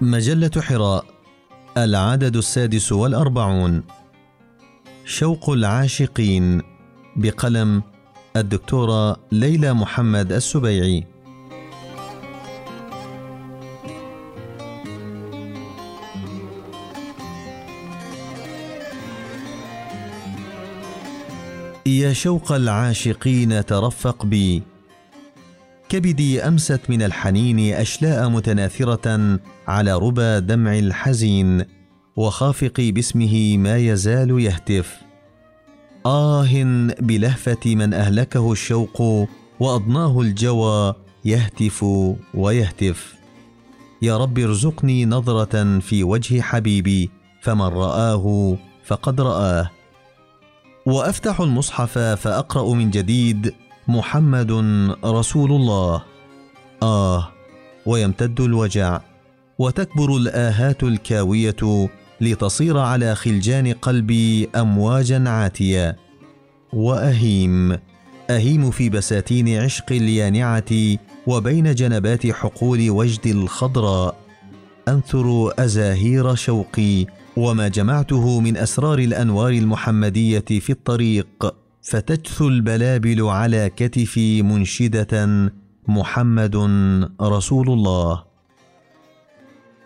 مجلة حراء العدد السادس والأربعون. شوق العاشقين بقلم الدكتورة ليلى محمد السبيعي. يا شوق العاشقين ترفق بي. كبدي أمست من الحنين أشلاء متناثرة على ربى دمع الحزين وخافقي باسمه ما يزال يهتف. آه بلهفة من أهلكه الشوق وأضناه الجوى يهتف ويهتف. يا رب ارزقني نظرة في وجه حبيبي فمن رآه فقد رآه. وأفتح المصحف فأقرأ من جديد محمد رسول الله. آه ويمتد الوجع وتكبر الآهات الكاوية لتصير على خلجان قلبي امواجا عاتية. وأهيم أهيم في بساتين عشق اليانعة وبين جنبات حقول وجد الخضراء. أنثر أزاهير شوقي وما جمعته من أسرار الأنوار المحمدية في الطريق. فتجثو البلابل على كتفي منشدة محمد رسول الله.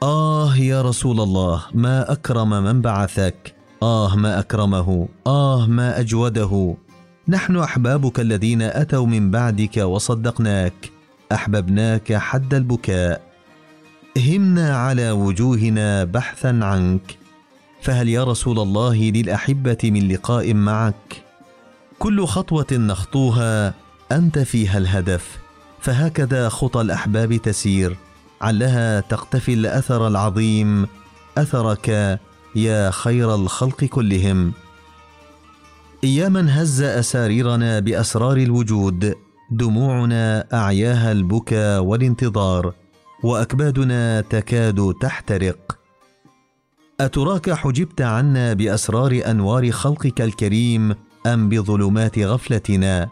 آه يا رسول الله ما أكرم من بعثك. آه ما أكرمه. آه ما أجوده. نحن أحبابك الذين أتوا من بعدك وصدقناك. أحببناك حد البكاء. همنا على وجوهنا بحثا عنك. فهل يا رسول الله للأحبة من لقاء معك؟ كل خطوة نخطوها أنت فيها الهدف فهكذا خطى الأحباب تسير علها تقتفي الأثر العظيم أثرك يا خير الخلق كلهم. يا من هز أساريرنا بأسرار الوجود دموعنا أعياها البكا والانتظار وأكبادنا تكاد تحترق. أتراك حجبت عنا بأسرار أنوار خلقك الكريم أم بظلمات غفلتنا؟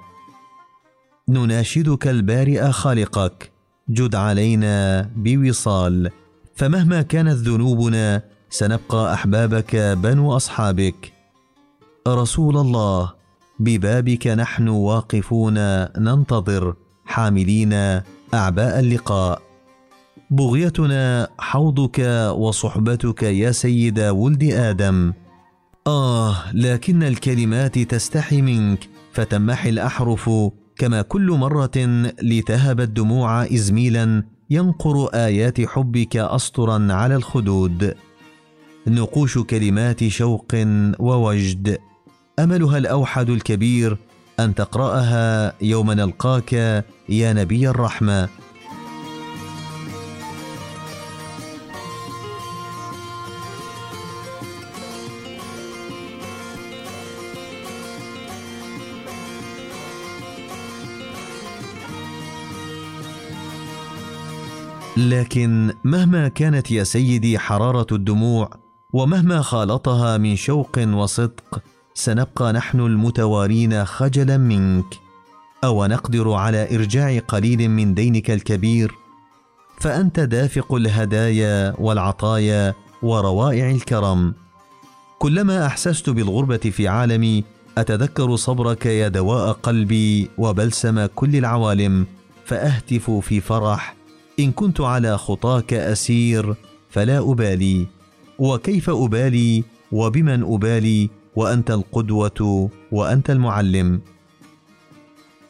نناشدك البارئ خالقك. جد علينا بوصال. فمهما كانت ذنوبنا سنبقى أحبابك بنو أصحابك. رسول الله ببابك نحن واقفون ننتظر. حاملين أعباء اللقاء. بغيتنا حوضك وصحبتك يا سيد ولد آدم. آه لكن الكلمات تستحي منك فتمحي الأحرف كما كل مرة لتهب الدموع ازميلا ينقر آيات حبك اسطرا على الخدود. نقوش كلمات شوق ووجد. أملها الأوحد الكبير أن تقرأها يوم نلقاك يا نبي الرحمة. لكن مهما كانت يا سيدي حرارة الدموع ومهما خالطها من شوق وصدق سنبقى نحن المتوارين خجلا منك. أو نقدر على إرجاع قليل من دينك الكبير؟ فأنت دافق الهدايا والعطايا وروائع الكرم. كلما أحسست بالغربة في عالمي أتذكر صبرك يا دواء قلبي وبلسم كل العوالم فأهتف في فرح إن كنت على خطاك أسير فلا أبالي. وكيف أبالي؟ وبمن أبالي؟ وأنت القدوة؟ وأنت المعلم.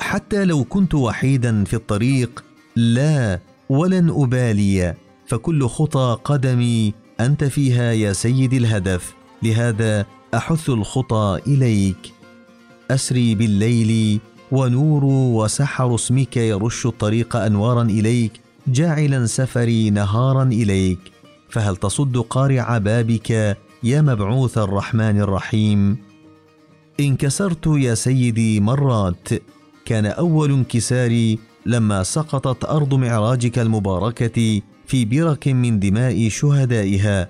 حتى لو كنت وحيدا في الطريق لا ولن أبالي. فكل خطى قدمي أنت فيها يا سيدي الهدف. لهذا أحث الخطى إليك. أسري بالليل ونور وسحر اسمك يرش الطريق أنوارا إليك. جاعلا سفري نهارا إليك فهل تصد قارع بابك يا مبعوث الرحمن الرحيم؟ انكسرت يا سيدي مرات كان أول انكساري لما سقطت أرض معراجك المباركة في برك من دماء شهدائها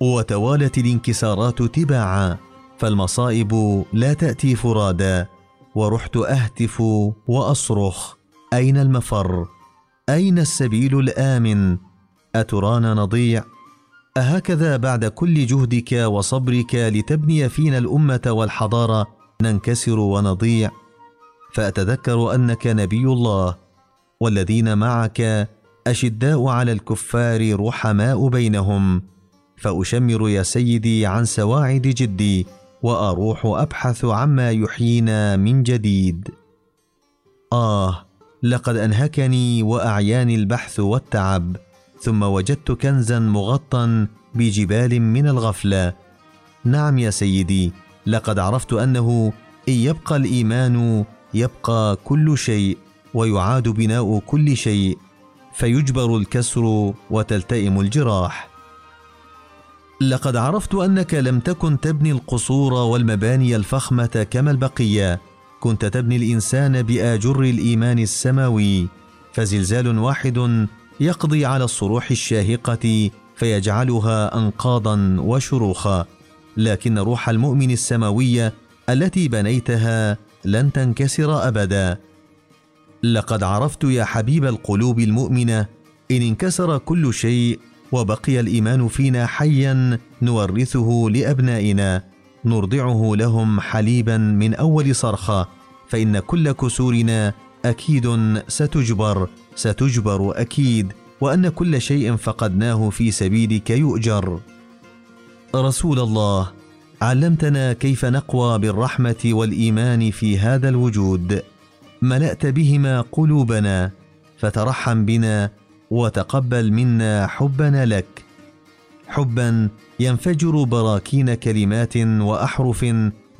وتوالت الانكسارات تباعا فالمصائب لا تأتي فرادا ورحت أهتف وأصرخ أين المفر؟ أين السبيل الآمن؟ أترانا نضيع. أهكذا بعد كل جهدك وصبرك لتبني فينا الأمة والحضارة ننكسر ونضيع. فأتذكر أنك نبي الله والذين معك أشداء على الكفار رحماء بينهم. فأشمر يا سيدي عن سواعد جدي وأروح أبحث عما يحيينا من جديد. آه لقد أنهكني وأعياني البحث والتعب ثم وجدت كنزا مغطى بجبال من الغفلة. نعم يا سيدي لقد عرفت أنه إن يبقى الإيمان يبقى كل شيء ويعاد بناء كل شيء فيجبر الكسر وتلتئم الجراح. لقد عرفت أنك لم تكن تبني القصور والمباني الفخمة كما البقية. كنت تبني الإنسان بآجر الإيمان السماوي فزلزال واحد يقضي على الصروح الشاهقة فيجعلها انقاضا وشروخا. لكن روح المؤمن السماويه التي بنيتها لن تنكسر أبدا. لقد عرفت يا حبيب القلوب المؤمنه إن انكسر كل شيء وبقي الإيمان فينا حيا نورثه لأبنائنا نرضعه لهم حليبا من أول صرخة. فإن كل كسورنا أكيد ستجبر ستجبر أكيد وأن كل شيء فقدناه في سبيلك يؤجر. رسول الله علمتنا كيف نقوى بالرحمة والإيمان في هذا الوجود. ملأت بهما قلوبنا فترحم بنا وتقبل منا حبنا لك. حبا ينفجر براكين كلمات وأحرف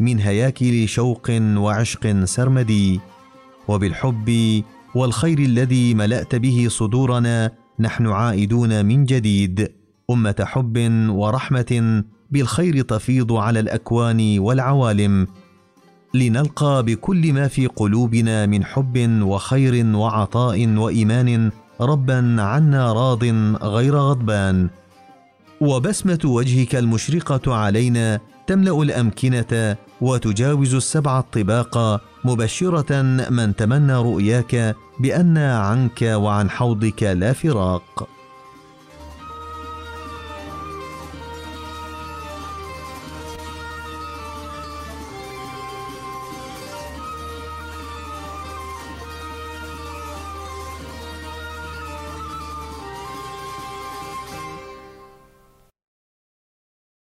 من هياكل شوق وعشق سرمدي وبالحب والخير الذي ملأت به صدورنا نحن عائدون من جديد. أمة حب ورحمة بالخير تفيض على الأكوان والعوالم. لنلقى بكل ما في قلوبنا من حب وخير وعطاء وإيمان ربا عنا راض غير غضبان. وبسمة وجهك المشرقة علينا تملأ الأمكنة وتجاوز السبع الطباق مبشرة من تمنى رؤياك بأن عنك وعن حوضك لا فراق.